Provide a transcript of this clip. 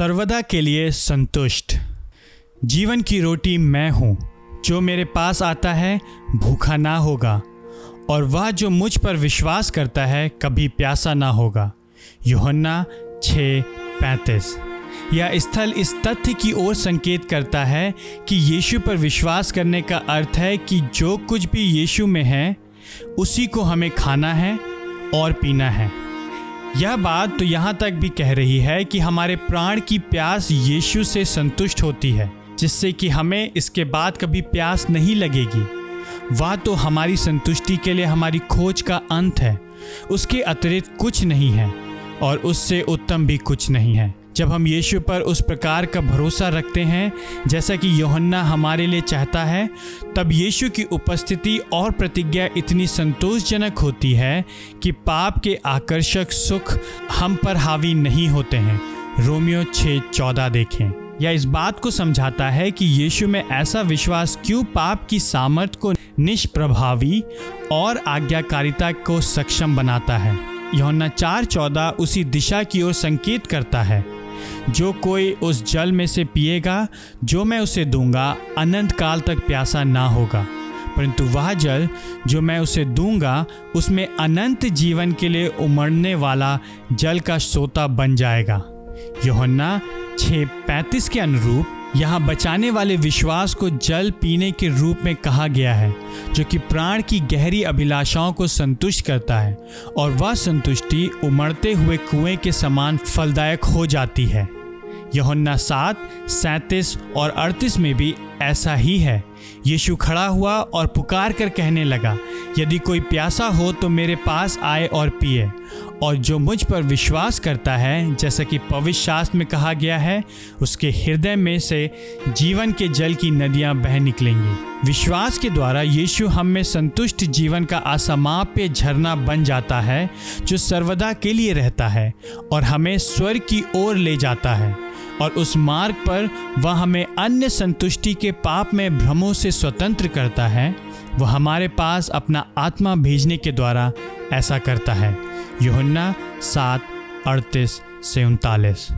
सर्वदा के लिए संतुष्ट। जीवन की रोटी मैं हूँ। जो मेरे पास आता है, भूखा ना होगा। और वह जो मुझ पर विश्वास करता है, कभी प्यासा ना होगा। योहन्ना छः, पैंतीस। यह स्थल इस तथ्य की ओर संकेत करता है कि यीशु पर विश्वास करने का अर्थ है कि जो कुछ भी यीशु में है, उसी को हमें खाना है और पीना है। यह बात तो यहाँ तक भी कह रही है कि हमारे प्राण की प्यास यीशु से संतुष्ट होती है, जिससे कि हमें इसके बाद कभी प्यास नहीं लगेगी। वह तो हमारी संतुष्टि के लिए हमारी खोज का अंत है, उसके अतिरिक्त कुछ नहीं है, और उससे उत्तम भी कुछ नहीं है। जब हम यीशु पर उस प्रकार का भरोसा रखते हैं, जैसा कि योहन्ना हमारे लिए चाहता है, तब यीशु की उपस्थिति और प्रतिज्ञा इतनी संतोषजनक होती है कि पाप के आकर्षक सुख हम पर हावी नहीं होते हैं। रोमियो छः चौदह देखें। यह इस बात को समझाता है कि यीशु में ऐसा विश्वास क्यों पाप की सामर्थ को निष्प्रभावी और आज्ञाकारिता को सक्षम बनाता है। यौना चार चौदह उसी दिशा की ओर संकेत करता है। जो कोई उस जल में से पिएगा, जो मैं उसे दूँगा, अनंत काल तक प्यासा ना होगा। परंतु वह जल जो मैं उसे दूँगा, उसमें अनंत जीवन के लिए उमड़ने वाला जल का सोता बन जाएगा। योहन्ना छः पैंतीस के अनुरूप यहाँ बचाने वाले विश्वास को जल पीने के रूप में कहा गया है, जो कि प्राण की गहरी अभिलाषाओं को संतुष्ट करता है, और वह संतुष्टि उमड़ते हुए कुएँ के समान फलदायक हो जाती है। यहोन्ना सात, सैंतीस और अड़तीस में भी ऐसा ही है। यीशु खड़ा हुआ और पुकार कर कहने लगा, यदि कोई प्यासा हो तो मेरे पास आए और पिए। और जो मुझ पर विश्वास करता है, जैसा कि पवित्र शास्त्र में कहा गया है, उसके हृदय में से जीवन के जल की नदियाँ बह निकलेंगी। विश्वास के द्वारा यीशु हम में संतुष्ट जीवन का असमाप्य झरना बन जाता है, जो सर्वदा के लिए रहता है और हमें स्वर्ग की ओर ले जाता है। और उस मार्ग पर वह हमें अन्य संतुष्टि के पाप में भ्रमों से स्वतंत्र करता है, वह हमारे पास अपना आत्मा भेजने के द्वारा ऐसा करता है। योहन्ना सात, अड़तीस से उनतालीस।